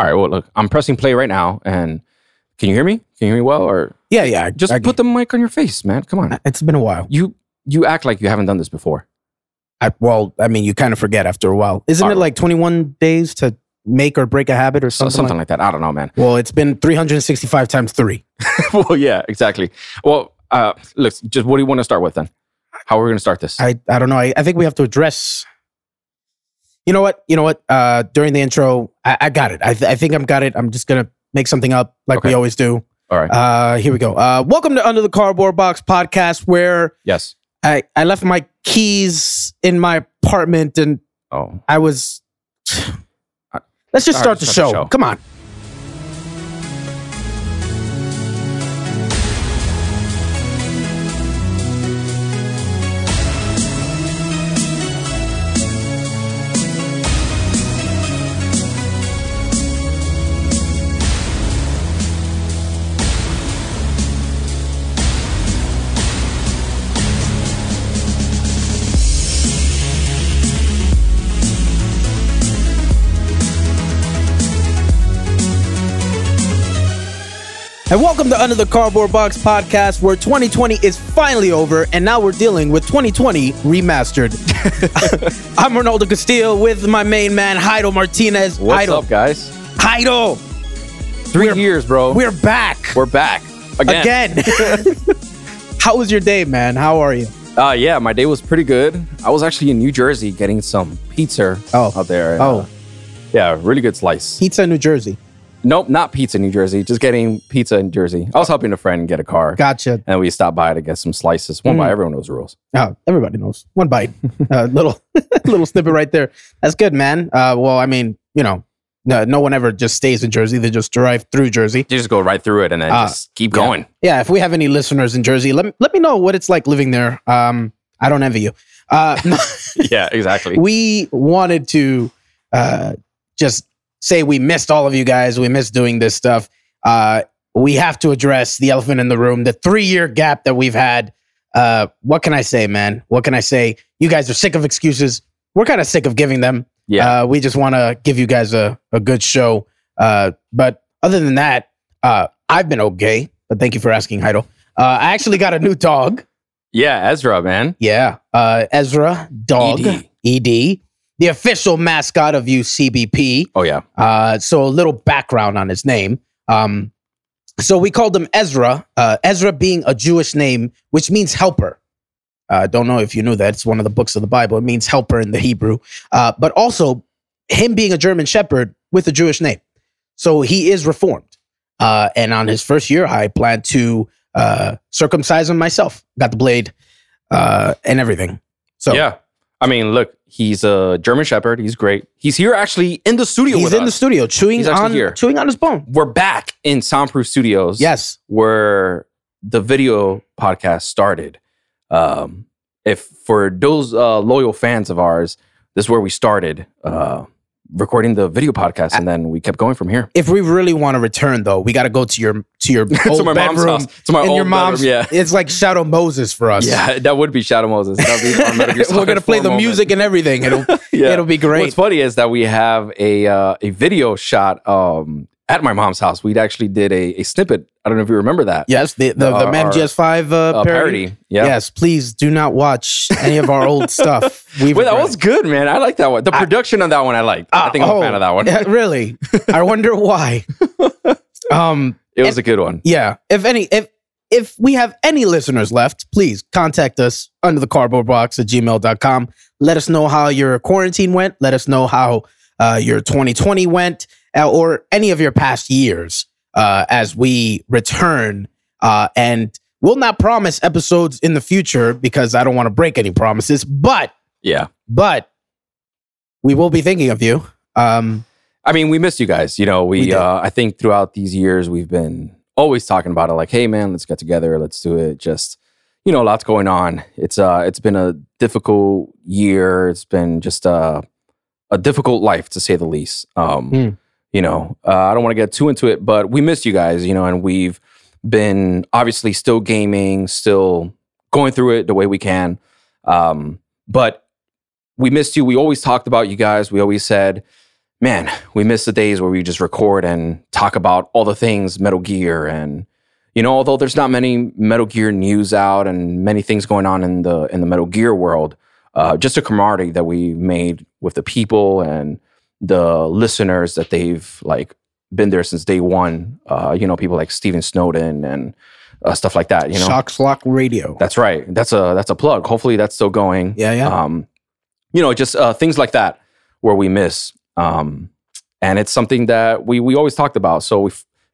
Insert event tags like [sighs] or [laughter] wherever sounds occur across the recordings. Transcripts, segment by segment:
All right. Well, look, I'm pressing play right now, and can you hear me? Can you hear me well? Or Yeah, yeah. I- just I- put the mic on your face, man. Come on. It's been a while. You you act like you haven't done this before. I, well, I mean, you kind of forget after a while. Isn't All it right. like 21 days to make or break a habit or So, something? something like- like that. I don't know, man. well, it's been 365 times three. [laughs] well, yeah, exactly. Well, uh, look, just what do you want to start with then? How are we going to start this? I, I don't know. I, I think we have to address. You know what? You know what? Uh, during the intro, I, I got it. I, th- I think I've got it. I'm just gonna make something up like we always do. All right. Uh, here we go. Uh, welcome to Under the Cardboard Box podcast, where yes. I, I left my keys in my apartment and Oh, I was. [sighs] Let's just All start the start show. the show. Come on. And welcome to Under the Cardboard Box podcast, where 2020 is finally over, and now we're dealing with 2020 remastered. [laughs] I'm Ronaldo Castillo with my main man, Heido Martinez. what's Heido. up, guys? Heido, 3 We're- years, bro. we're back We're back again. again. [laughs] How was your day, man? How are you? Uh, yeah, my day was pretty good. I was actually in New Jersey getting some pizza Oh. out there. and, Oh. uh, yeah, really good slice. Pizza, New Jersey. Nope, not pizza in New Jersey. Just getting pizza in Jersey. I was helping a friend get a car, Gotcha. and we stopped by to get some slices. One Mm. by everyone knows the rules. Oh, everybody knows. One bite. [laughs] uh, little [laughs] little snippet right there. That's good, man. Uh, well, I mean, you know, no, no one ever just stays in Jersey. They just drive through Jersey. You just go right through it and then Ah, just keep yeah. going. Yeah, if we have any listeners in Jersey, let me, let me know what it's like living there. Um, I don't envy you. Uh, [laughs] yeah, exactly. we wanted to uh, just say we missed all of you guys. We missed doing this stuff. Uh, we have to address the elephant in the room, the three year gap that we've had. Uh, what can I say, man? What can I say? You guys are sick of excuses. We're kind of sick of giving them. yeah. Uh, we just want to give you guys a, a good show. Uh, but other than that, uh, I've been okay. But thank you for asking, Heido. Uh, I actually got a new dog. yeah, Ezra, man. Yeah. Uh, Ezra, dog, ED. ED, the official mascot of UCBP. Oh, yeah. Uh, so a little background on his name. Um, so we called him Ezra. Uh, Ezra being a Jewish name, which means helper. I uh, don't know if you knew that. It's one of the books of the Bible. It means helper in the Hebrew. Uh, but also him being a German shepherd with a Jewish name. So he is reformed. Uh, and on his first year, I plan to uh, circumcise him myself. Got the blade uh, and everything. So yeah. I mean, look, he's a German Shepherd. He's great. He's here actually in the studio he's in the studio chewing He's actually on here. chewing on his bone. We're back in Soundproof Studios. Yes. where the video podcast started. Um, if for those uh, loyal fans of ours, this is where we started uh, recording the video podcast, and then we kept going from here. if we really want to return though, we got to go to your to your [laughs] old to my mom's bedroom. house. To my old your mom's, bedroom, yeah. it's like Shadow Moses for us. Yeah, that would be Shadow Moses. Be [laughs] We're gonna play the moment. music and everything. It'll [laughs] Yeah. it'll be great. What's funny is that we have a uh, a video shot um, at my mom's house. We actually did a, a snippet. I don't know if you remember that. yes, the the, the Our- Man our, GS5 uh, Uh, parody. parody. Yeah. Yes, please do not watch any of our old stuff. [laughs] Wait, that was good, man. I like that one. The production on that one, I liked. I think I'm oh, a fan of that one. yeah, really? I wonder why. [laughs] um, It was a good one. yeah. If any, if if we have any listeners left, please contact us under the cardboard box at gmail.com. Let us know how your quarantine went. Let us know how uh, your 2020 went uh, or any of your past years uh, as we return. Uh, and we'll not promise episodes in the future because I don't want to break any promises, but, Yeah. but we will be thinking of you. Um, I mean, we missed you guys. You know, we, We uh, I think throughout these years, we've been always talking about it like, hey, man, let's get together. Let's do it. Just, you know, lots going on. It's, uh, it's been a difficult year. It's been just, uh, a difficult life to say the least. Um, Mm. You know, uh, I don't want to get too into it, but we missed you guys, you know, and we've been obviously still gaming, still going through it the way we can. Um, but we missed you. We always talked about you guys. We always said, man, we miss the days where we just record and talk about all the things Metal Gear and you know, although there's not many Metal Gear news out and many things going on in the in the Metal Gear world, uh, just a camaraderie that we made with the people and the listeners that they've like been there since day one. Uh, you know, people like Steven Snowden and uh, stuff like that. You know, Shock Slock Radio. that's right. That's a that's a plug. Hopefully, that's still going. yeah, yeah. Um, you know, just uh, things like that where we miss. Um, and it's something that we we always talked about. So we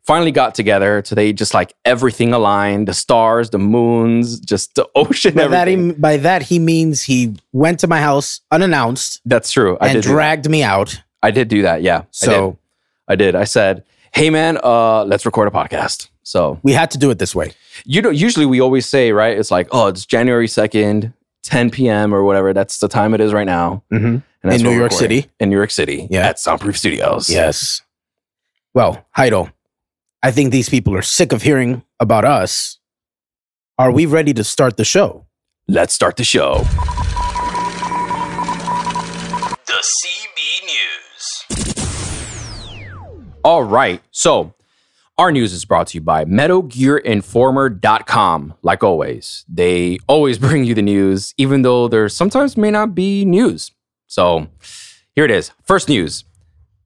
finally got together today. Just like everything aligned, the stars, the moons, just the [laughs] ocean. by that, he, by that he means he went to my house unannounced That's true. I and did. do that. dragged me out. I did do that. Yeah. I did. So I did. I said, "Hey, man, uh, let's record a podcast." So we had to do it this way. you know, usually we always say, right? It's like, oh, it's January second, 10 p.m. or whatever. That's the time it is right now. Mm-hmm. And that's In New York. City. In New York City. Yeah. At Soundproof Studios. Yes. Well, Heido, I think these people are sick of hearing about us. Are we ready to start the show? Let's start the show. The CB All right. So, our news is brought to you by MetalGearInformer.com. Like always, they always [laughs] bring you the news, even though there sometimes may not be news. So, here it is. First news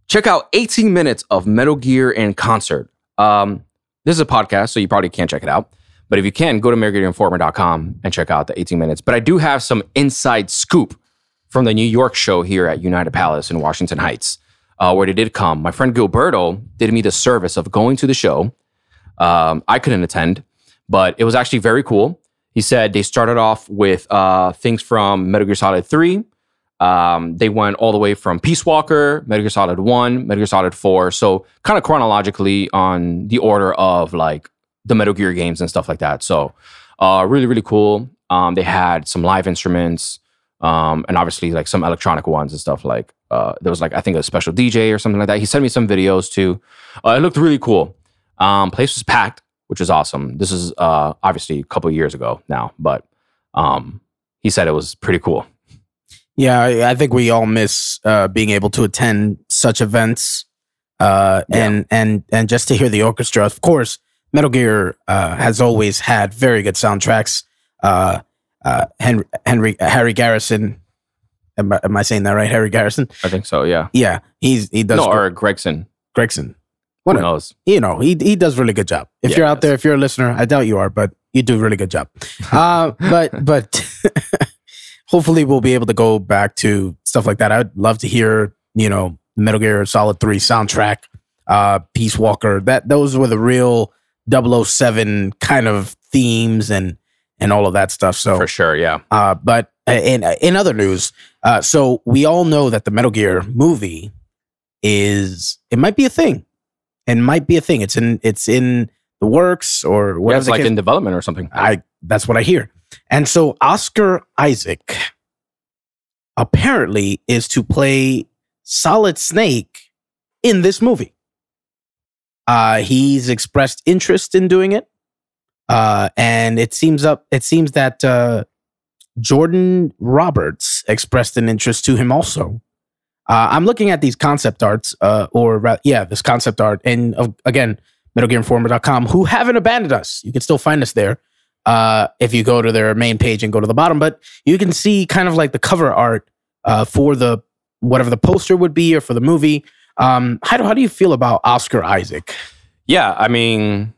check out 18 minutes of Metal Gear in concert. Um, this is a podcast, so you probably can't check it out. But if you can, go to MetalGearInformer.com and check out the 18 minutes. But I do have some inside scoop from the New York show here at United Palace in Washington Heights uh, where they did come. My friend Gilberto did me the service of going to the show. Um, I couldn't attend, but it was actually very cool. He said they started off with uh, things from Metal Gear Solid 3. Um, they went all the way from Peace Walker, Metal Gear Solid 1, Metal Gear Solid 4. So, kind of chronologically on the order of like the Metal Gear games and stuff like that. So, uh, really, really cool. Um, they had some live instruments um, and obviously like some electronic ones and stuff like uh, there was like I think a special DJ or something like that. He sent me some videos too. Uh, it looked really cool. Um, place was packed, which is awesome. This is uh, obviously a couple of years ago now, but um, he said it was pretty cool. Yeah, I, I think we all miss uh, being able to attend such events, uh, Yeah. and and and just to hear the orchestra. Of course, Metal Gear uh, has always had very good soundtracks. Uh, uh, Henry, Henry Harry Garrison. Am I, am I saying that right? Harry Garrison. I think so. Yeah. Yeah, he's he does. no, gr- or Gregson. Gregson. Who What a- knows? you know, he he does really good job. If Yeah, you're out there, if you're a listener, I doubt you are, but you do a really good job. [laughs] Uh, but but [laughs] hopefully we'll be able to go back to stuff like that. I'd love to hear, you know, Metal Gear Solid 3 soundtrack, uh, Peace Walker. That those were the real 007 kind of themes and and all of that stuff. So For sure. Yeah. uh, but in in other news, uh, so we all know that the Metal Gear movie is it might be a thing, it might be a thing. It's in it's in the works or yeah it's like case- in development or something. I that's what I hear. And so Oscar Isaac apparently is to play Solid Snake in this movie. Uh, he's expressed interest in doing it. Uh, and it seems up it seems that uh, Jordan Roberts expressed an interest to him also. Uh, I'm looking at these concept arts, uh, or yeah, this concept art, and uh, again, MetalGearInformer.com, who haven't abandoned us. You can still find us there uh, if you go to their main page and go to the bottom. But you can see kind of like the cover art uh, for the whatever the poster would be or for the movie. Um, how do how do you feel about Oscar Isaac? Yeah, I mean,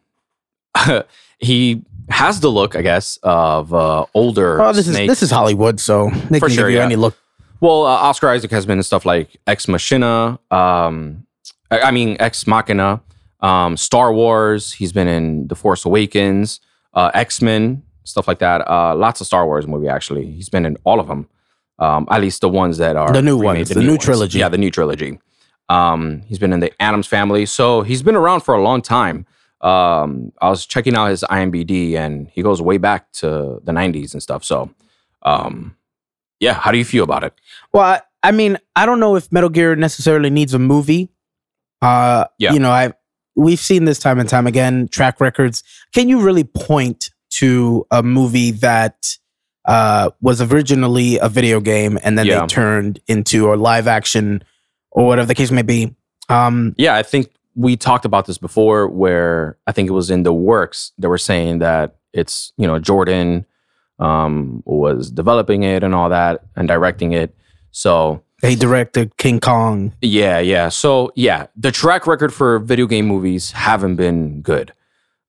[laughs] he has the look, I guess, of uh, older. Oh, this Snake. is this is Hollywood, so they For can sure, give you yeah. any look. Well, uh, Oscar Isaac has been in stuff like Ex Machina. Um, I, I mean, Ex Machina, um, Star Wars. He's been in The Force Awakens, uh, X Men, stuff like that. Uh, lots of Star Wars movie actually. He's been in all of them. Um, at least the ones that are The new ones, the new ones. trilogy. Yeah, the new trilogy. Um, he's been in the Addams Family, so he's been around for a long time. Um, I was checking out his IMBD, and he goes way back to the '90s and stuff. So, um, yeah, how do you feel about it? Well, I, I mean, I don't know if Metal Gear necessarily needs a movie. Uh, Yeah. you know, I we've seen this time and time again. Track records. Can you really point to a movie that uh, was originally a video game and then Yeah. they turned into a live action or whatever the case may be. Um, Yeah, I think we talked about this before where I think it was in the works. They were saying that it's, you know, Jordan um, was developing it and all that and directing it. So, they directed King Kong. yeah, yeah. So, yeah, the track record for video game movies haven't been good,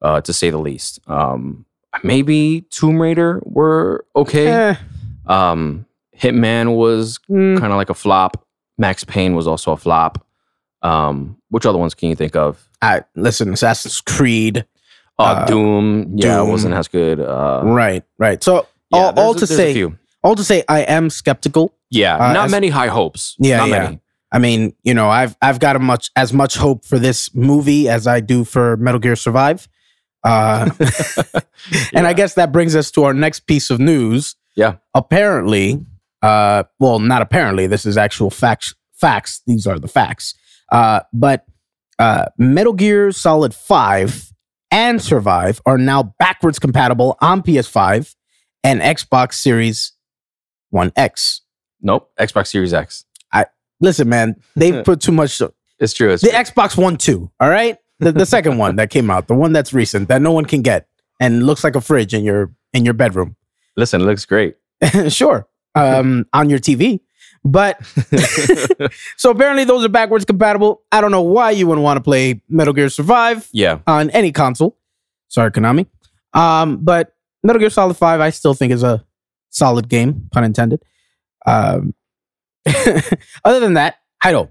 uh, to say the least. Um, maybe Tomb Raider were okay. Eh, Um, Hitman was mm, kind of like a flop. Max Payne was also a flop. Um, which other ones can you think of? I, listen, Assassin's Creed. Uh, Uh, Doom, yeah, Doom. wasn't as good. Uh, Right, right. So yeah, all, all a- to say, all to say, I am skeptical. yeah, uh, not as- many high hopes. Yeah, not yeah. many. I mean, you know, I've I've got a much as much hope for this movie as I do for Metal Gear Survive. Uh, [laughs] and I guess that brings us to our next piece of news. Yeah. Apparently, uh, well, not apparently. This is actual facts. Facts. These are the facts. Uh, but uh, Metal Gear Solid Five and Survive are now backwards compatible on PS5 and Xbox Series One X. Nope. Xbox Series X. Listen, man, they've [laughs] put too much. It's true. It's The true. Xbox One Two, all right, the, the second one that came out, the one that's recent that no one can get and looks like a fridge in your in your bedroom. Listen, it looks great. [laughs] sure, um, on your TV, but [laughs] so apparently those are backwards compatible. I don't know why you wouldn't want to play Metal Gear Survive yeah. on any console. Sorry, Konami. Um, but Metal Gear Solid Five, I still think is a solid game, pun intended. Um, [laughs] other than that, Heido,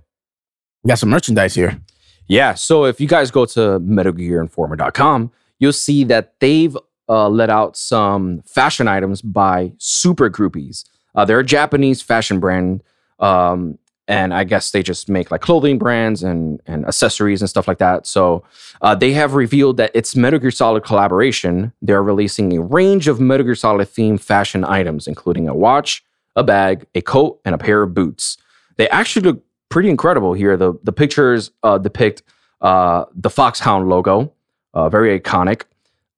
we got some merchandise here. Yeah. So if you guys go to MetalGearInformer.com, you'll see that they've uh, let out some fashion items by Super Groupies. Uh, they're a Japanese fashion brand. Um, and I guess they just make like clothing brands and, and accessories and stuff like that. So uh, they have revealed that it's Metal Gear Solid collaboration. They're releasing a range of Metal Gear Solid themed fashion items, including a watch, a bag, a coat, and a pair of boots. They actually look pretty incredible here. The the pictures uh, depict uh, the Foxhound logo, uh, very iconic,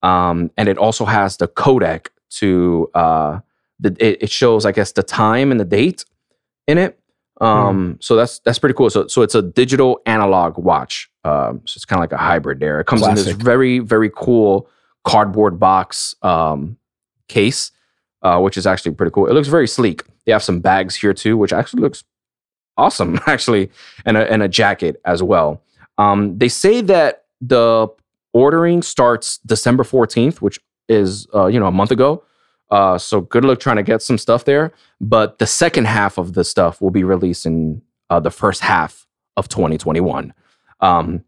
um, and it also has the codec to uh, the. It, it shows, I guess, the time and the date in it. Um, So that's that's pretty cool. So so it's a digital analog watch. Um, so it's kind of like a hybrid there. It comes in this very very cool cardboard box um, case, uh, which is actually pretty cool. It looks very sleek. They have some bags here too, which actually looks awesome, [laughs] actually, and a, and a jacket as well. Um, they say that the ordering starts December 14th, which is, uh, you know, a month ago. Uh, so good luck trying to get some stuff there. But the second half of the stuff will be released in uh, the first half of 2021. Um,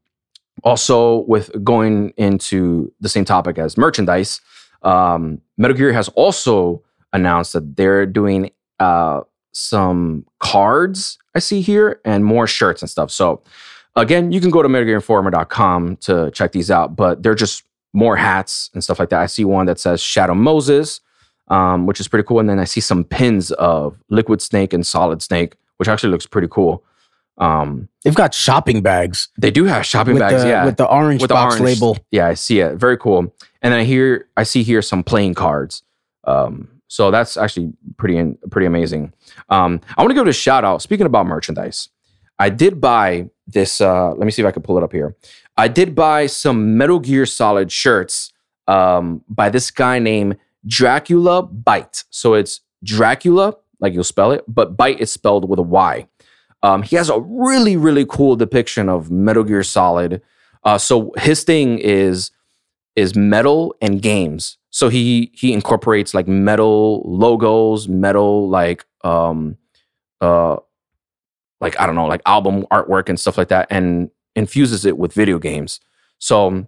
also, with going into the same topic as merchandise, um, Metal Gear has also announced that they're doing uh, some cards I see here and more shirts and stuff. So again, you can go to MetalGearInformer.com to check these out, but they're just more hats and stuff like that. I see one that says Shadow Moses, um, which is pretty cool. And then I see some pins of Liquid Snake and Solid Snake, which actually looks pretty cool. Um, They've got shopping bags they do have shopping with bags, the yeah. with the orange With the box orange- label. Yeah, I see it. Very cool. And then I hear I see here some playing cards. Um, so that's actually pretty in, pretty amazing. Um, I want to give it a shout out. Speaking about merchandise, I did buy this. Uh, let me see if I can pull it up here. I did buy some Metal Gear Solid shirts um, by this guy named Dracula Byte. So it's Dracula, like you'll spell it, but Bite is spelled with a Y. Um, he has a really really cool depiction of Metal Gear Solid. Uh, so his thing is is metal and games. So he he incorporates like metal logos, metal like um uh like I don't know, like album artwork and stuff like that and infuses it with video games. So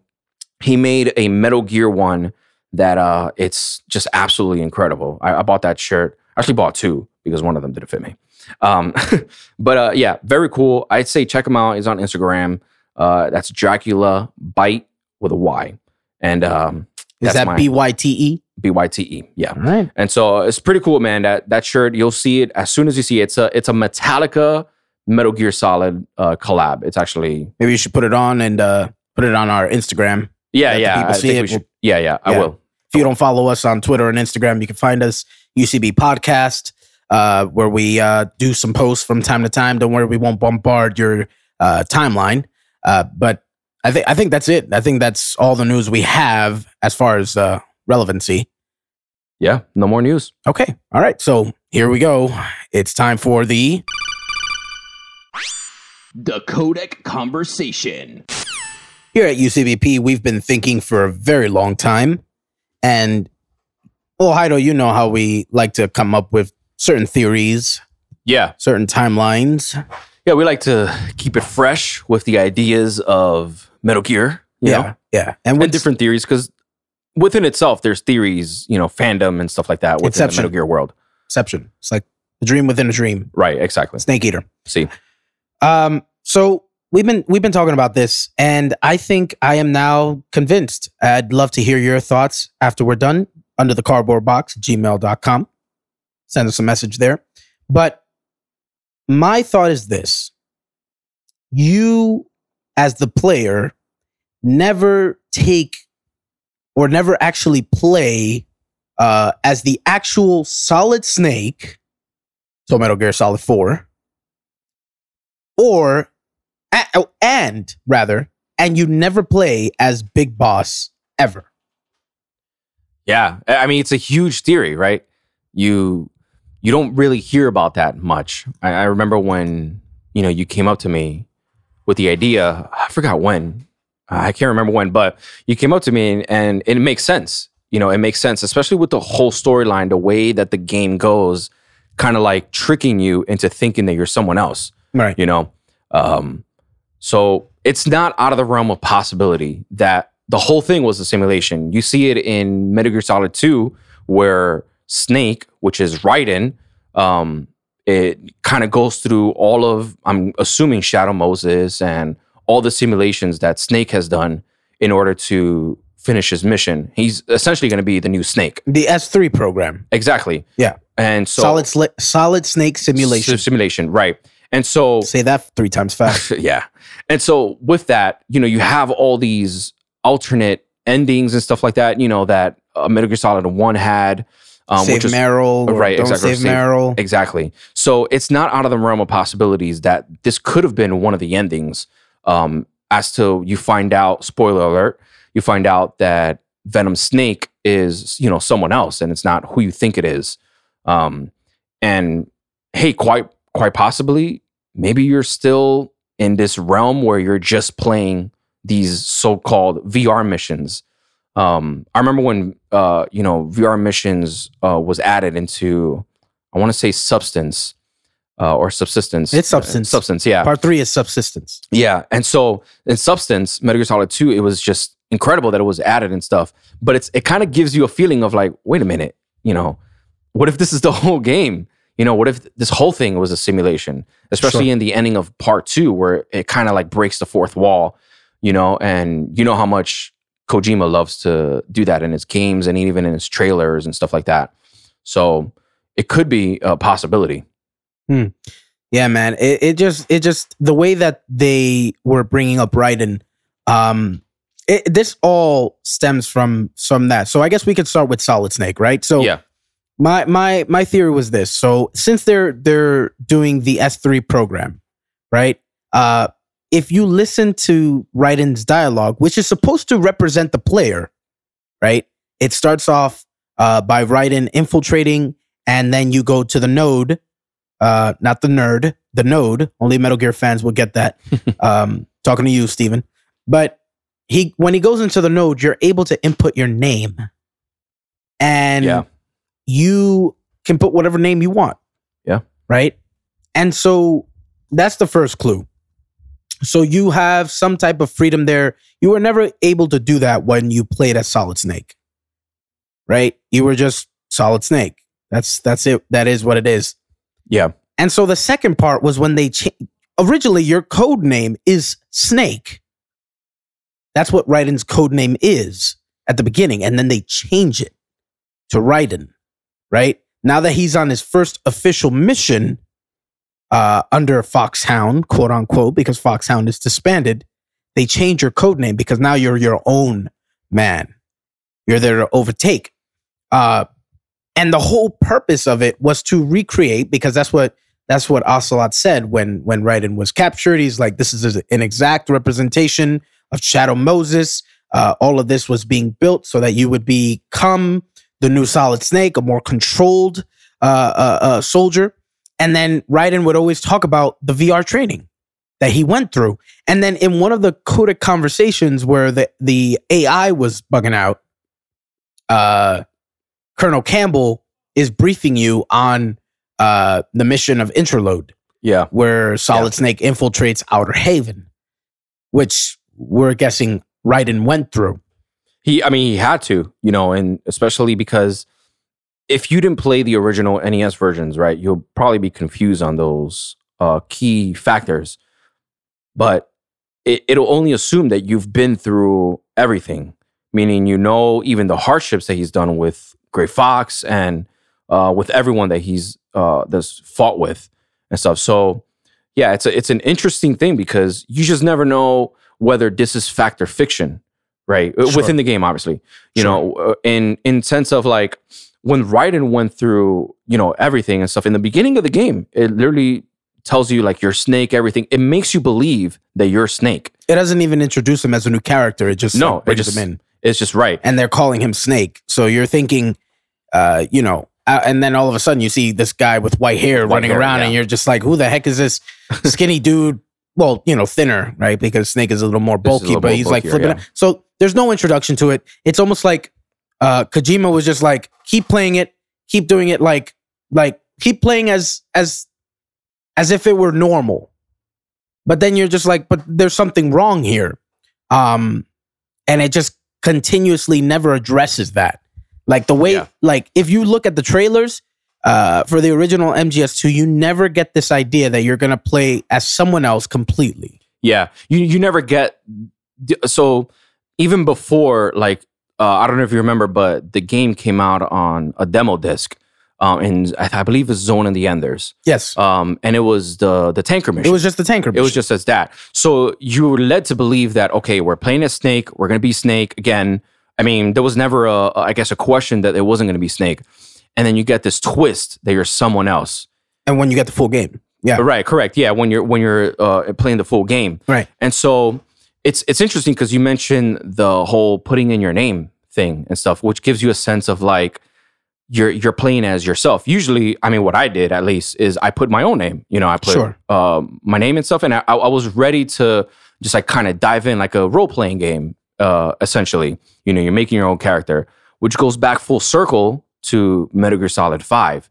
he made a Metal Gear one that uh it's just absolutely incredible. I, I bought that shirt. I actually bought two because one of them didn't fit me. Um [laughs] but uh yeah, very cool. I'd say check him out. He's on Instagram. Uh that's Dracula Byte with a Y. And um Is that. B Y T E? B Y T E. Yeah. All right. And so it's pretty cool, man. That that shirt, you'll see it as soon as you see it. It's a it's a Metallica Metal Gear Solid uh, collab. It's actually Maybe you should put it on and uh, put it on our Instagram. Yeah Let the yeah. people I see think it. we should, yeah yeah. I Yeah. will. If you don't follow us on Twitter and Instagram, you can find us UCB Podcast. uh, where we uh, do some posts from time to time. Don't worry, we won't bombard your uh, timeline. Uh, but I think I think that's it. I think that's all the news we have as far as uh, relevancy. Yeah, no more news. Okay, all right. So here we go. It's time for the The Codec Conversation. Here at UCBP. We've been thinking for a very long time, and well, Heido, you know how we like to come up with certain theories, Yeah, certain timelines. yeah, we like to keep it fresh with the ideas of Metal Gear. Yeah, know? yeah, and and with different theories because within itself, there's theories, you know, fandom and stuff like that within Inception. the Metal Gear world. Inception. It's like a dream within a dream. Right, exactly. Snake Eater. See, Um, so we've been we've been talking about this, and I think I am now convinced. I'd love to hear your thoughts after we're done under the cardboard box, gmail.com. Send us a message there. But my thought is this you, as the player, never take or never actually play uh, as the actual Solid Snake, so Metal Gear Solid 4, or a- oh, and rather, and you never play as Big Boss ever. yeah, I I mean, it's a huge theory, right? You you don't really hear about that much. I, I remember when you know you came up to me with the idea. I forgot when. I can't remember when, but you came up to me and, and it makes sense. You know, it makes sense, especially with the whole storyline, the way that the game goes, kind of like tricking you into thinking that you're someone else. Right. you know um so it's not out of the realm of possibility that the whole thing was a simulation you see it in metal gear solid 2 where snake which is raiden um it kind of goes through all of i'm assuming shadow moses and all the simulations that snake has done in order to finish his mission he's essentially going to be the new snake The S3 program. exactly Yeah. and so solid sli- solid snake simulation. Sim- simulation right and so Say that three times fast. [laughs] yeah. And so with that, you know, you have all these alternate endings and stuff like that, you know, that uh, Metal Gear Solid 1 had. Um, save which is Meryl. Right, exactly, save save- Meryl. exactly. So it's not out of the realm of possibilities that this could have been one of the endings. Um, as to you find out, spoiler alert, you find out that Venom Snake is, you know, someone else and it's not who you think it is. Um, and hey, quite quite possibly, maybe you're still in this realm where you're just playing these so-called VR missions. Um, I remember when uh, you know VR missions uh, was added into, I want to say substance uh, or subsistence. It's Substance. Substance, yeah, Part three is subsistence. yeah. And so in substance, Metal Gear Solid Two, it was just incredible that it was added and stuff. But it's it kind of gives you a feeling of like, wait a minute, you know, what if this is the [laughs] whole game? You know, what if this whole thing was a simulation? Especially Sure. in the ending of part two, where it kind of like breaks the fourth wall, you know, and you know how much Kojima loves to do that in his games and even in his trailers and stuff like that. So it could be a possibility. Yeah, man. It, it just it just the way that they were bringing up Raiden, um, it, this all stems from from that. So I guess we could start with Solid Snake, right? So yeah. My my my theory was this. So since they're they're doing the S3 program, right? Uh if you listen to Raiden's dialogue, which is supposed to represent the player, right? It starts off uh by Raiden infiltrating and then you go to the node, uh not the nerd, the node. Only Metal Gear fans will get that. [laughs] um talking to you, Steven. But he when he goes into the node, you're able to input your name. And Yeah. You can put whatever name you want. Yeah. Right. And so that's the first clue. So you have some type of freedom there. You were never able to do that when you played as Solid Snake. Right? You were just Solid Snake. That's that's it. That is what it is. Yeah. And so the second part was when they cha- originally your code name is Snake. That's what Raiden's code name is at the beginning, and then they change it to Raiden. Right now that he's on his first official mission uh, under Foxhound, quote unquote, because Foxhound is disbanded, they change your code name because now you're your own man. You're there to overtake. Uh, and the whole purpose of it was to recreate because that's what that's what Ocelot said when when Raiden was captured. He's like, this is an exact representation of Shadow Moses. Uh, all of this was being built so that you would become the new Solid Snake, a more controlled uh, uh, uh, soldier. And then Raiden would always talk about the VR training that he went through. And then in one of the codec conversations where the, the AI was bugging out, uh, Colonel Campbell is briefing you on uh, the mission of Interload, Yeah. where Solid Snake infiltrates Outer Haven, which we're guessing Raiden went through. He, I mean, he had to, you know, and especially because if you didn't play the original NES versions, right, you'll probably be confused on those uh, key factors. But it, it'll only assume that you've been through everything, meaning you know even the hardships that he's done with Gray Fox and uh, with everyone that he's uh, that's fought with and stuff. So yeah, it's a, it's an interesting thing because you just never know whether this is fact or fiction, right? Uh, Sure. Within the game, obviously, you Sure. know, uh, in in sense of like when Raiden went through, you know, everything and stuff in the beginning of the game, it literally tells you like you're Snake, everything. It makes you believe that you're Snake. It doesn't even introduce him as a new character. It just No, like, it just- him in. It's just right. and they're calling him Snake. So you're thinking, uh, you know, uh, and then all of a sudden you see this guy with white hair White running hair, around, yeah. and you're just like, who the heck is this [laughs] skinny dude? Well, you know, thinner, right? Because Snake is a little more This is a bulky, little but he's like flipping. yeah. So there's no introduction to it. It's almost like uh, Kojima was just like, keep playing it, keep doing it, like, like keep playing as as as if it were normal. But then you're just like, but there's something wrong here. Um, and it just continuously never addresses that. Like the way, Yeah. like if you look at the trailers uh, for the original MGS2, you never get this idea that you're gonna play as someone else completely. Yeah, you you never get so even before like uh, I don't know if you remember, but the game came out on a demo disc, um, and I, I believe it's Zone of the Enders, Yes, um, and it was the the tanker mission. it was just the tanker. It was just as that. So you were led to believe that okay, we're playing as Snake. We're gonna be Snake again. I mean, there was never a, a I guess, a question that it wasn't gonna be Snake, and then you get this twist that you're someone else. and when you get the full game, yeah, Right, correct. Yeah, when you're when you're uh, playing the full game, right, and so it's it's interesting because you mentioned the whole putting in your name thing and stuff, which gives you a sense of like you're you're playing as yourself. Usually, I mean, what I did at least is I put my own name. You know, I put Sure. um, my name and stuff, and I, I was ready to just like kind of dive in like a role playing game. Uh, essentially, you know, you're making your own character, which goes back full circle to Metal Gear Solid Five.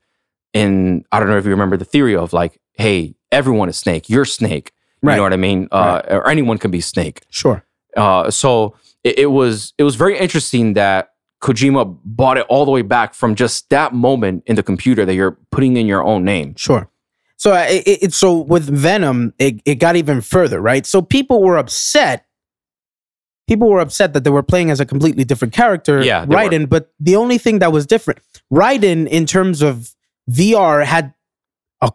And I don't know if you remember the theory of like, hey, everyone is Snake. You're Snake. You know what I mean? Uh, Or anyone can be Snake. sure, Uh, so it, it was it was very interesting that Kojima bought it all the way back from just that moment in the computer that you're putting in your own name. sure. So it, it, so with Venom, it, it got even further, right? So people were upset. People were upset that they were playing as a completely different character, Yeah, they were. Raiden. But the only thing that was different, Raiden, in terms of VR, had a,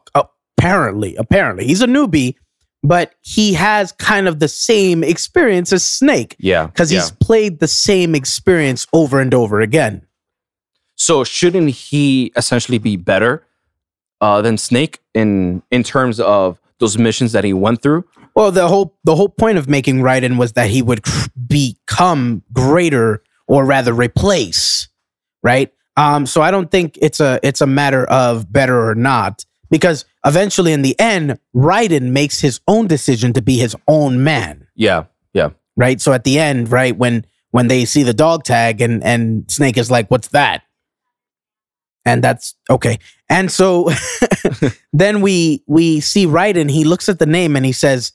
apparently, apparently, he's a newbie, but he has kind of the same experience as Snake Yeah, because yeah. he's played the same experience over and over again. So shouldn't he essentially be better uh, than Snake in in terms of those missions that he went through? Well, the whole the whole point of making Raiden was that he would cr- become greater, or rather, replace. Right. Um. So I don't think it's a it's a matter of better or not, because eventually, in the end, Raiden makes his own decision to be his own man. Yeah, yeah, Right. So at the end, right when when they see the dog tag and and Snake is like, "What's that?" And that's okay. And so [laughs] then we we see Raiden. He looks at the name and he says,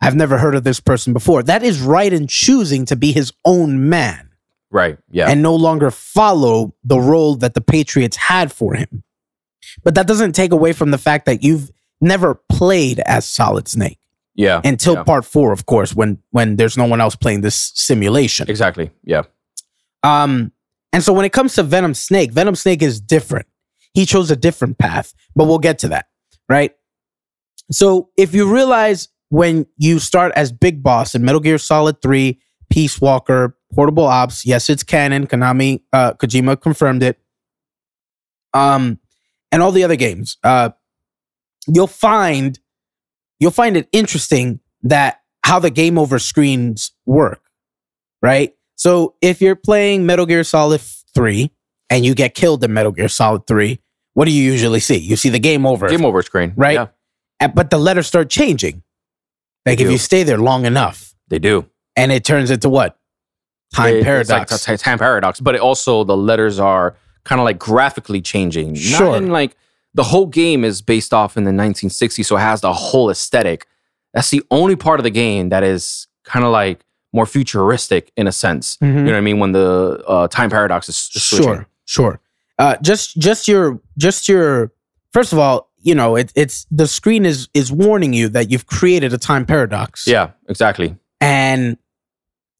"I've never heard of this person before." That is Raiden choosing to be his own man right. Yeah, and no longer follow the role that the Patriots had for him. But that doesn't take away from the fact that you've never played as Solid Snake yeah. until yeah. part four, of course, when when there's no one else playing this simulation. exactly. Yeah, Um, and so when it comes to Venom Snake, Venom Snake is different. He chose a different path, but we'll get to that, right? So if you realize when you start as Big Boss in Metal Gear Solid 3, Peace Walker, Portable Ops, yes, it's canon. Konami, uh, Kojima confirmed it. um, and all the other games, uh, you'll find you'll find it interesting that how the game over screens work, right? So if you're playing Metal Gear Solid 3 and you get killed in Metal Gear Solid 3, what do you usually see? You see the game over. Game over screen. Right? Yeah, And- but the letters start changing. Like if do. you stay there long enough they do. and it turns into what? Time It- it's paradox. like t- time paradox. But it also the letters are kind of like graphically changing. Sure. Not in like the whole game is based off in the 1960s, so it has the whole aesthetic. That's the only part of the game that is kind of like more futuristic in a sense. Mhm. You know what I mean? When the uh, time paradox is, is switching. Sure, sure. Uh, just, just your, just your. First of all, you know, it, it's the screen is is warning you that you've created a time paradox. Yeah, exactly. and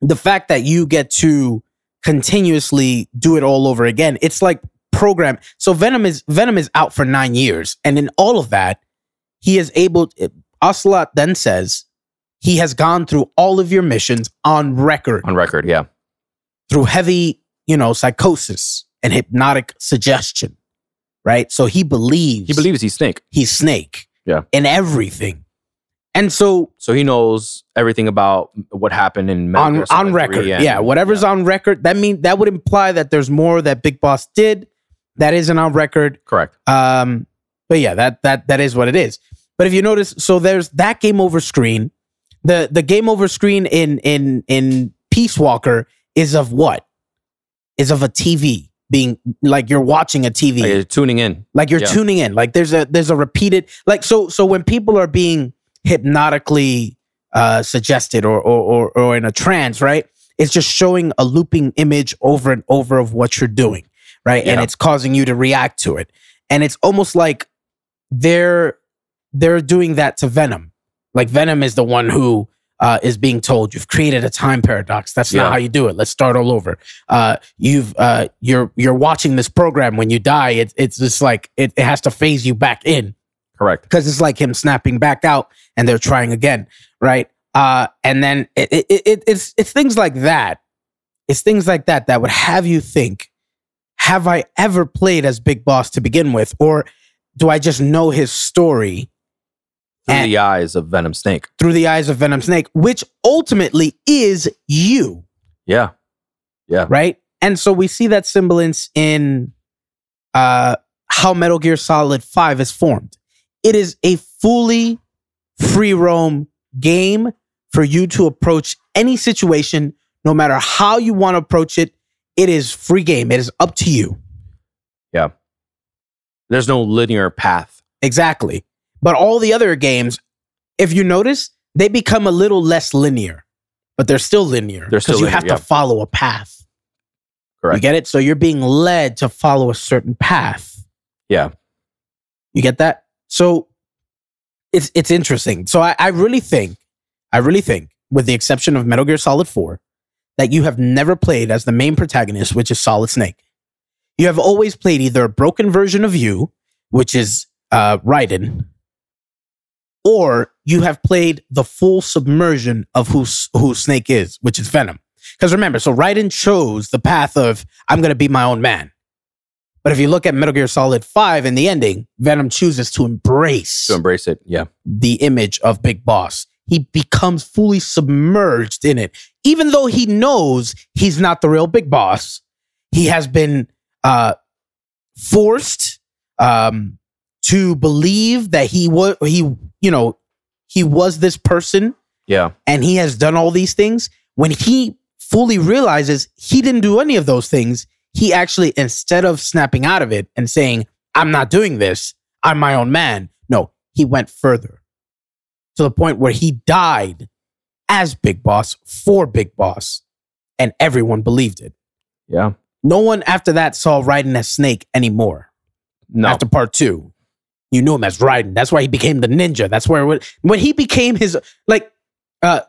the fact that you get to continuously do it all over again. It's like program. So Venom is Venom is out for nine years, and in all of that, he is able. Ocelot then says he has gone through all of your missions on record On record, yeah. through heavy, you know, psychosis and hypnotic suggestion, right? So he believes He believes he's Snake. he's Snake, Yeah. in everything, and so So he knows everything about what happened in Metal on on record, and- yeah, whatever's on record. That mean that would imply that there's more that Big Boss did that isn't on record. Correct. Um, but yeah, that that that is what it is. But if you notice, so there's that game over screen. The the game over screen in in in Peace Walker is of what? Is of a TV being like you're watching a TV, Like, you're tuning in. like you're yeah. tuning in. Like there's a there's a repeated like so so when people are being hypnotically uh suggested or or or, or in a trance, right? It's just showing a looping image over and over of what you're doing, right? And it's causing you to react to it. And it's almost like they're they're doing that to Venom. Like Venom is the one who uh, is being told you've created a time paradox. That's not Yeah. how you do it. Let's start all over. Uh, you've uh, you're you're watching this program. When you die, it's it's just like it, it has to phase you back in Correct. because it's like him snapping back out and they're trying again, right? Uh, and then it, it, it, it's it's things like that. It's things like that that would have you think: Have I ever played as Big Boss to begin with, or do I just know his story Through And- the eyes of Venom Snake. through the eyes of Venom Snake, which ultimately is you, Yeah. Yeah. Right? And so we see that semblance in uh, how Metal Gear Solid 5 is formed. It is a fully free roam game for you to approach any situation, no matter how you want to approach it. It is free game. It is up to you. Yeah. There's no linear path. Exactly. But all the other games, if you notice, they become a little less linear, but they're still linear. They're still you have yeah. to follow a path. Correct. You get it? So you're being led to follow a certain path. Yeah. You get that? So it's it's interesting. So I, I really think, I really think, with the exception of Metal Gear Solid 4, that you have never played as the main protagonist, which is Solid Snake. You have always played either a broken version of you, which is uh Raiden, or you have played the full submersion of who who Snake is, which is Venom. Because remember, so Raiden chose the path of I'm gonna be my own man. But if you look at Metal Gear Solid 5 in the ending, Venom chooses to embrace To embrace it. Yeah. the image of Big Boss. He becomes fully submerged in it. Even though he knows he's not the real Big Boss, he has been uh, forced um, to believe that he was he you know he was this person Yeah. and he has done all these things. When he fully realizes he didn't do any of those things, he actually, instead of snapping out of it and saying, I'm not doing this, I'm my own man, no, he went further to the point where he died as Big Boss for Big Boss, and everyone believed it. Yeah. No one after that saw Raiden as Snake anymore No. after part two. You knew him as Raiden. That's why he became the ninja. That's where when, when he became his like. Uh,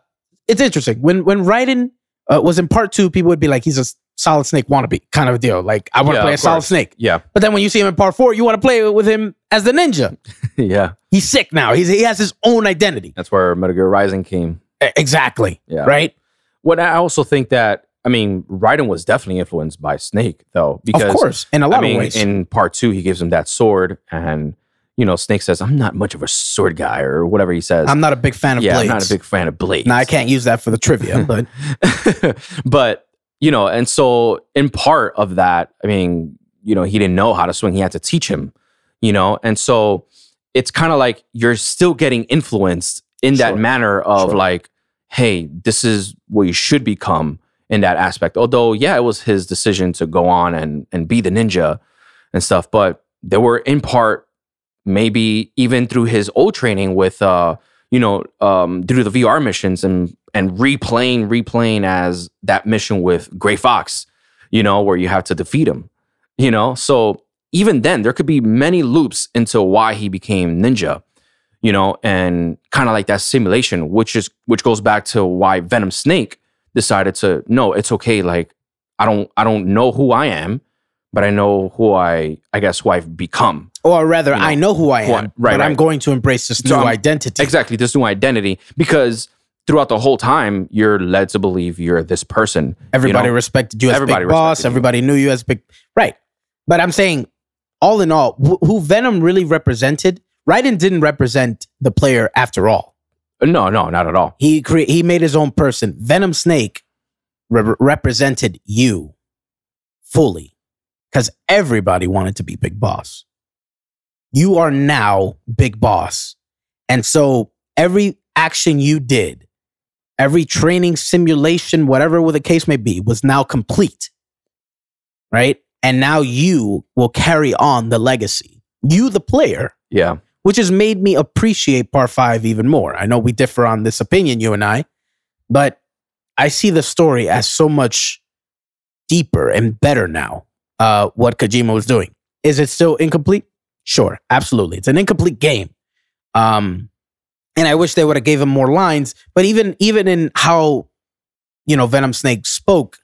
it's interesting when when Raiden uh, was in part two. People would be like, he's a Solid Snake wannabe kind of deal. Like I want to Yeah, play a Solid. Snake. yeah. But then when you see him in part four, you want to play with him as the ninja. [laughs] yeah. He's sick now. He's he has his own identity. That's where Metal Gear Rising came. Exactly. Yeah. Right. What I also think that I mean, Raiden was definitely influenced by Snake, though, because of course, in a lot I mean, of ways. in part two, he gives him that sword, and you know, Snake says, "I'm not much of a sword guy," or whatever he says. I'm not a big fan of yeah, blades. I'm not a big fan of blades. Now I can't use that for the trivia, [laughs] but but you know, and so in part of that, I mean, you know, he didn't know how to swing. He had to teach him, you know, and so it's kind of like you're still getting influenced in that Sure. manner of Sure. like, hey, this is what you should become in that aspect. Although, yeah, it was his decision to go on and and be the ninja and stuff, but there were in part maybe even through his old training with uh you know um through the VR missions and and replaying replaying as that mission with Gray Fox you know where you have to defeat him you know? So even then there could be many loops into why he became ninja you know and kind of like that simulation which is which goes back to why Venom Snake decided to no it's okay like I don't I don't know who I am but I know who I I guess who I've become or rather, You know, I know who I who I- am, right, but I'm going to embrace this So new I'm- identity. exactly this new identity because throughout the whole time you're led to believe you're this person Everybody you know? respected you as Everybody big boss. respected you. Everybody knew you as big. Right. But I'm saying, all in all, wh- who Venom really represented, Raiden didn't represent the player after all. Uh, no no not at all He cre- he made his own person. Venom Snake re- represented you fully because everybody wanted to be Big Boss. You are now Big Boss. And so every action you did, every training simulation, whatever the case may be, was now complete. Right? And now you will carry on the legacy. You, the player, yeah which has made me appreciate Part 5 even more. I know we differ on this opinion, you and I, but I see the story as so much deeper and better now, uh, what Kojima was doing. Is it still incomplete? Sure, absolutely. It's an incomplete game. Um, and I wish they would have gave him more lines, but even even in how you know Venom Snake spoke,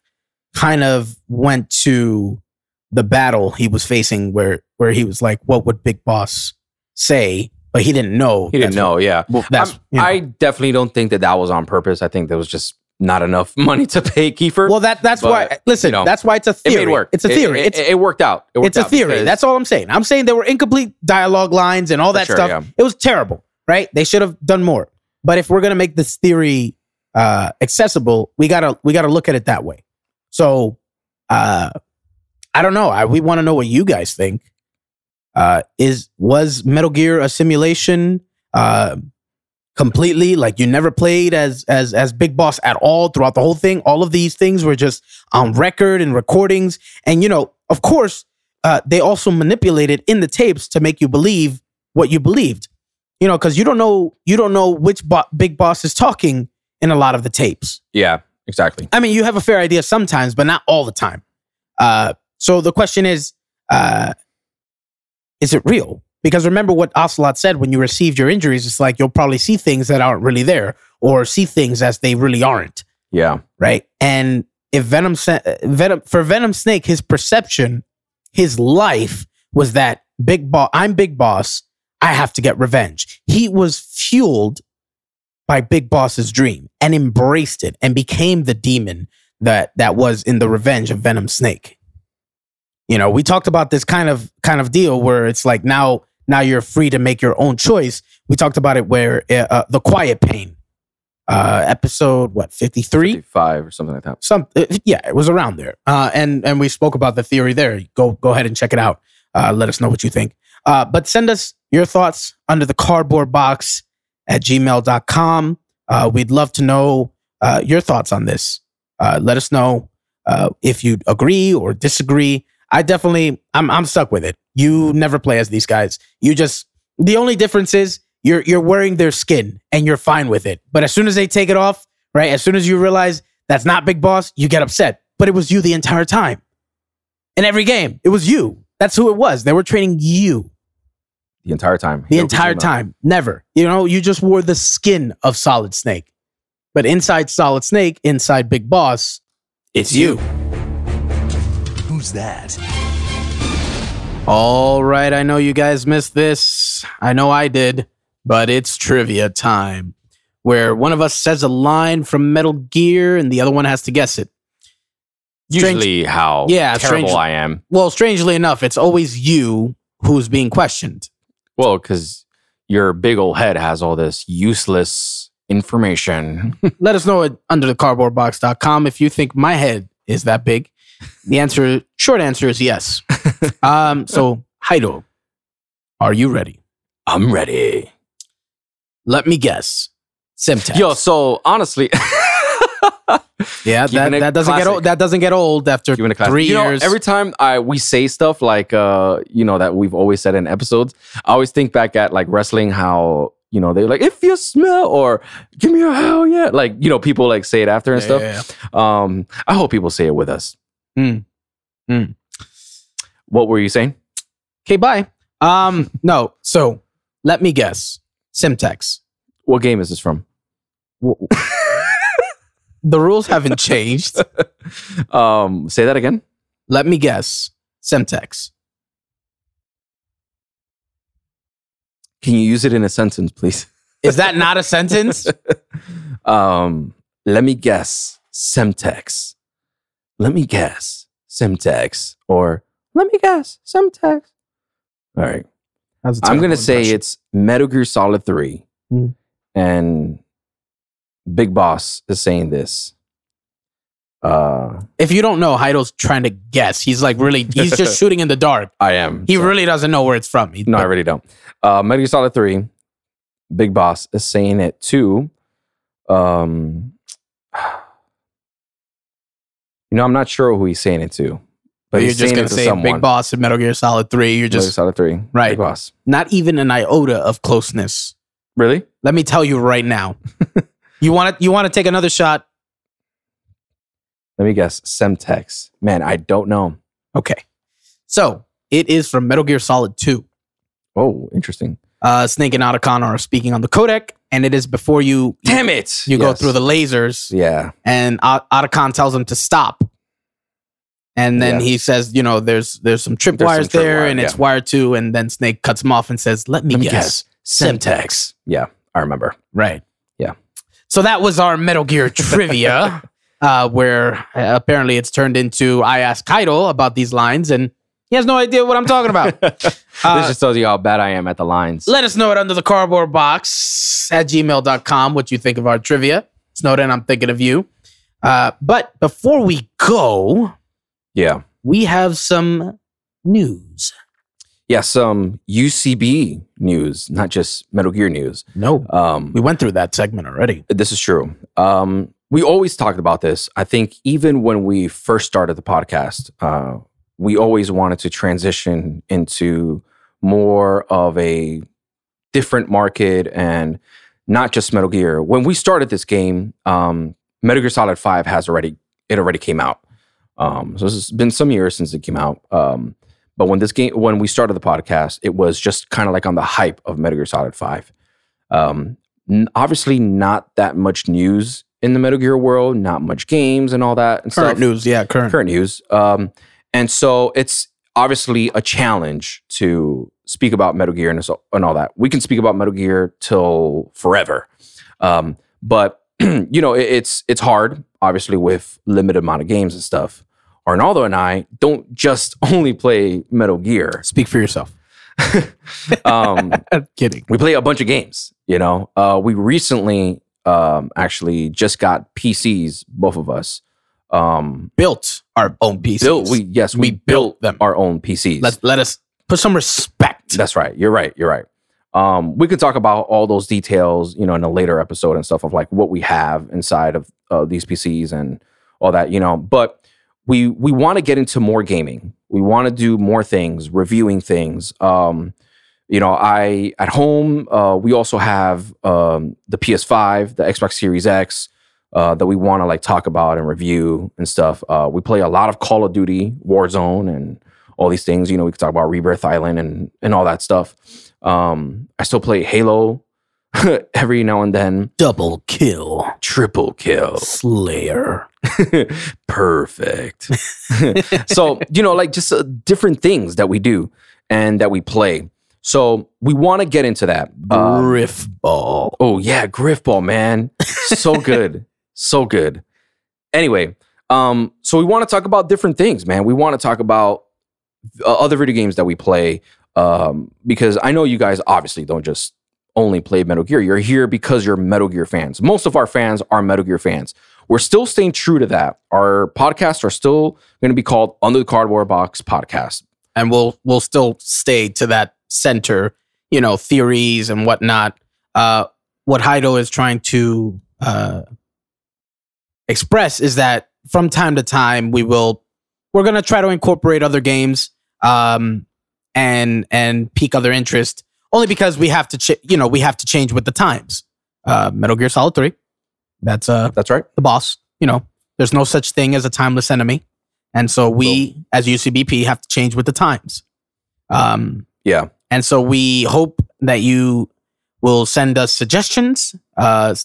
kind of went to the battle he was facing where where he was like, What would Big Boss say? But he didn't know. he didn't know yeah well, that's I'm- you know. i definitely don't think that that was on purpose i think that was just not enough [laughs] money to pay kiefer well that that's but, why listen, you know, that's why it's a it theory. made work It's a theory. it, it, it worked out it worked it's a out theory. That's all I'm saying. I'm saying there were incomplete dialogue lines and all that sure, stuff. yeah. It was terrible, right? They should have done more. But if we're gonna make this theory uh, accessible, we gotta we gotta look at it that way. So uh, I don't know. I, we want to know what you guys think. Uh, is was Metal Gear a simulation? Completely. Like you never played as as as big boss at all throughout the whole thing. All of these things were just on record and recordings. And you know of course uh, they also manipulated in the tapes to make you believe what you believed. You know because you don't know you don't know which bo- big boss is talking in a lot of the tapes. Yeah exactly. I mean, you have a fair idea sometimes, but not all the time. Uh, so the question is, uh, is it real? Because remember what Ocelot said when you received your injuries, it's like you'll probably see things that aren't really there or see things as they really aren't, yeah right? And if Venom, Venom for Venom Snake, his perception, his life was that big boss. I'm big boss. I have to get revenge. He was fueled by Big Boss's dream and embraced it and became the demon that that was in the revenge of Venom Snake. You know, we talked about this kind of kind of deal where it's like now now you're free to make your own choice. We talked about it where uh, uh, the quiet pain uh episode what 53 five or something like that. Some uh, yeah it was around there. Uh and and we spoke about the theory there. Go go ahead and check it out. Uh let us know what you think. Uh but send us your thoughts under the cardboard box at gmail.com uh we'd love to know uh your thoughts on this. Uh let us know uh if you agree or disagree i definitely i'm i'm stuck with it. You never play as these guys. You just the only difference is you're you're wearing their skin and you're fine with it. But as soon as they take it off right as soon as you realize that's not big boss you get upset. But it was you the entire time. In every game it was you. That's who it was. They were training you. The entire time. The Hideo entire Kojima. time. Never. You know you just wore the skin of solid snake. But inside solid snake inside big boss it's you Who's that? all right i know you guys missed this i know i did but it's trivia time where one of us says a line from metal gear and the other one has to guess it Strange- usually how Yeah, terrible strange- I am. Well, strangely enough, it's always you who's being questioned. Well, because your big old head has all this useless information. [laughs] Let us know at underthecardboardbox.com if you think my head is that big. The answer, short answer is yes. [laughs] um, so, Heido, are you ready? I'm ready. Let me guess. Semtex. Yo, so honestly, [laughs] yeah, that, that doesn't get old. That doesn't get old after Keeping it classic. three you know, years. every time I we say stuff like uh, you know, that we've always said in episodes, I always think back at like wrestling how you know they're like if you smell or give me a hell yeah like you know people like say it after and Yeah, stuff yeah, yeah. um i hope people say it with us Mm. Mm. what were you saying Okay, bye. Um, [laughs] no. So let me guess. Semtex. what game is this from [laughs] The rules haven't changed. [laughs] um say that again Let me guess. Semtex. can you use it in a sentence please Is that not a sentence? um let me guess semtex let me guess semtex or let me guess semtex all right That's a I'm gonna say it's Metal Gear Solid Three, Hmm. and Big Boss is saying this. Uh, If you don't know, Heido's trying to guess. He's like really, he's just [laughs] shooting in the dark. I am. He So- really doesn't know where it's from. He- no, I really don't. Uh, Metal Gear Solid Three, Big Boss is saying it too. Um, you know, I'm not sure who he's saying it to, but you're he's just gonna it to say someone. Big Boss and Metal Gear Solid Three. You're Metal Gear just Solid Three, Right. Big Boss. not even an iota of closeness. Really? Let me tell you right now. [laughs] you want to you want to take another shot? Let me guess. Semtex. Man, I don't know. Okay. So it is from Metal Gear Solid Two. Oh, interesting. Uh, Snake and Otacon are speaking on the codec, and it is before you Damn it! you go Yes. through the lasers, Yeah. and O- Otacon tells him to stop. And then Yes. he says, you know, there's there's some trip There's some wires trip there, wire, and it's yeah. wired to, and then Snake cuts him off and says, "Let me, Let me guess, Semtex." Yeah, I remember. Right. Yeah. So that was our Metal Gear [laughs] trivia, uh, where uh, apparently it's turned into I asked Heido about these lines, and he has no idea what I'm talking about. [laughs] Uh, this just tells you how bad I am at the lines. Let us know it under the cardboard box at gmail.com what you think of our trivia. Snowden, I'm thinking of you. Uh, but before we go, yeah. we have some news. Yeah, some UCB news, not just Metal Gear news. No, Um, we went through that segment already. this is true. Um, we always talked about this. I think even when we first started the podcast, uh, we always wanted to transition into more of a different market and not just Metal Gear. When we started this game, um, Metal Gear Solid Five has already it already came out. Um, so it's been some years since it came out. Um, but when this game, when we started the podcast, it was just kind of like on the hype of Metal Gear Solid Five. Um, n- obviously, not that much news in the Metal Gear world, not much games and all that and Current stuff news, yeah, current. current news. Um, and so it's obviously a challenge to speak about Metal Gear and, and all that. We can speak about Metal Gear till forever, um, but [clears throat] you know it, it's it's hard, obviously, with limited amount of games and stuff. Arnaldo and I don't just [laughs] only play Metal Gear. Speak for yourself. [laughs] Um, [laughs] Kidding. we play a bunch of games. You know, uh, we recently um, actually just got PCs, both of us. Um, Built our own PCs. built we yes we, We built built them. our own PCs. let, let us put some respect. That's right. You're right. You're right. Um, we could talk about all those details, you know, in a later episode and stuff of like what we have inside of uh, these PCs and all that, you know. But we we want to get into more gaming. We want to do more things, reviewing things. Um, you know, I at home uh, we also have um, the PS5, the Xbox Series X. Uh, that we want to like talk about and review and stuff. Uh, we play a lot of Call of Duty, Warzone, and all these things. You know, we could talk about Rebirth Island and and all that stuff. Um, I still play Halo [laughs] every now and then. Double kill. Triple kill. Slayer. [laughs] Perfect. [laughs] so, you know, like just uh, different things that we do and that we play. So, we want to get into that. Um, Griff ball. oh, yeah, Griffball, man. So good. So good. Anyway, Um, so we want to talk about different things, man. We want to talk about uh, other video games that we play um, because I know you guys obviously don't just only play Metal Gear. You're here because you're Metal Gear fans. Most of our fans are Metal Gear fans. We're still staying true to that. Our podcasts are still going to be called Under the Cardboard Box Podcast. and we'll we'll still stay to that center, you know, theories and whatnot. Uh, what Heido is trying to uh, express is that from time to time we will we're gonna try to incorporate other games um, and and pique other interest only because we have to ch- you know we have to change with the times. Uh, Metal Gear Solid Three, that's uh That's right. the boss. You know, there's no such thing as a timeless enemy. And so we, as UCBP, have to change with the times. Um, Yeah. and so we hope that you will send us suggestions. Uh,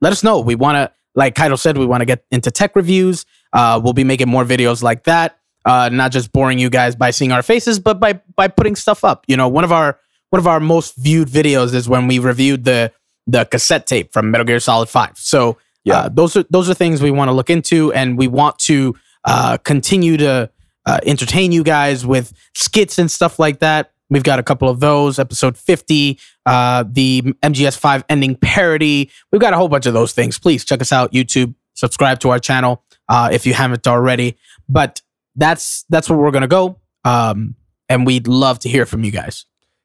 let us know. We want to, like Heido said, we want to get into tech reviews. Uh, we'll be making more videos like that. Uh, not just boring you guys by seeing our faces, but by by putting stuff up. You know, one of our one of our most viewed videos is when we reviewed the the cassette tape from Metal Gear Solid Five. So Yeah. uh, those are those are things we want to look into, and we want to uh, continue to uh, entertain you guys with skits and stuff like that. We've got a couple of those. Episode fifty, uh, the MGS Five ending parody. We've got a whole bunch of those things. Please check us out YouTube. Subscribe to our channel uh, if you haven't already. But that's that's where we're gonna go, um, and we'd love to hear from you guys.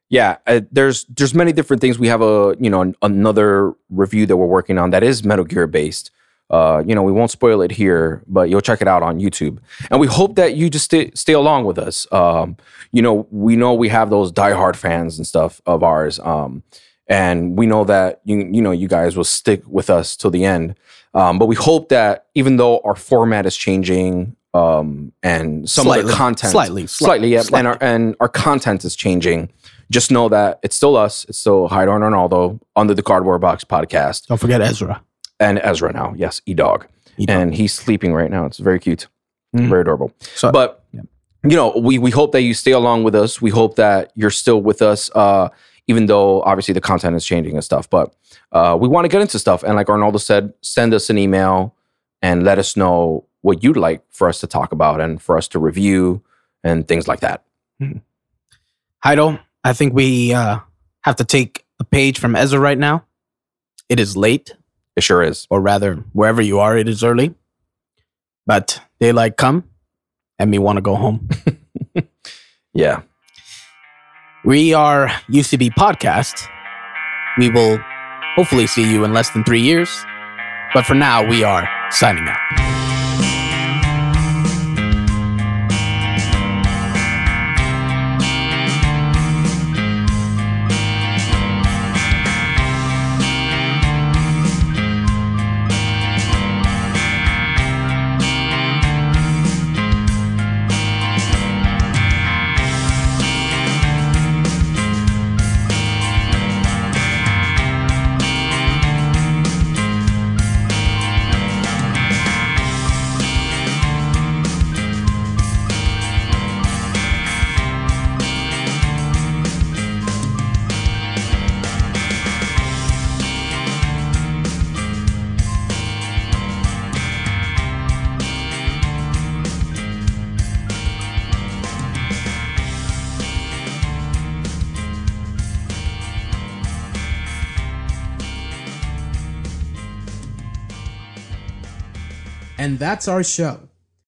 Yeah, uh, there's there's many different things. We have a you know an, another review that we're working on that is Metal Gear based. Uh, you know, we won't spoil it here, but you'll check it out on YouTube. And we hope that you just stay, stay along with us. Um, you know, we know we have those diehard fans and stuff of ours, um, and we know that you you know you guys will stick with us till the end. Um, but we hope that even though our format is changing um, and some of the content Slightly. slightly, slightly, yeah, Slightly. and our and our content is changing. Just know that it's still us. It's still Heido and Arnaldo under the Cardboard Box podcast Don't forget Ezra. And Ezra now. Yes, E Dog, E-Dog. and he's sleeping right now. It's very cute, Mhm. very adorable. So, But yeah. you know, we we hope that you stay along with us. We hope that you're still with us, uh, even though obviously the content is changing and stuff. But uh, we want to get into stuff, and like Arnaldo said, send us an email and let us know what you'd like for us to talk about and for us to review and things like that. Heido, I think we uh, have to take a page from Ezra right now. It is late, It sure is. or rather, wherever you are, it is early. But daylight come, and me want to go home. [laughs] Yeah. We are UCB Podcast. We will hopefully see you in less than three years. But for now, we are signing out. That's our show.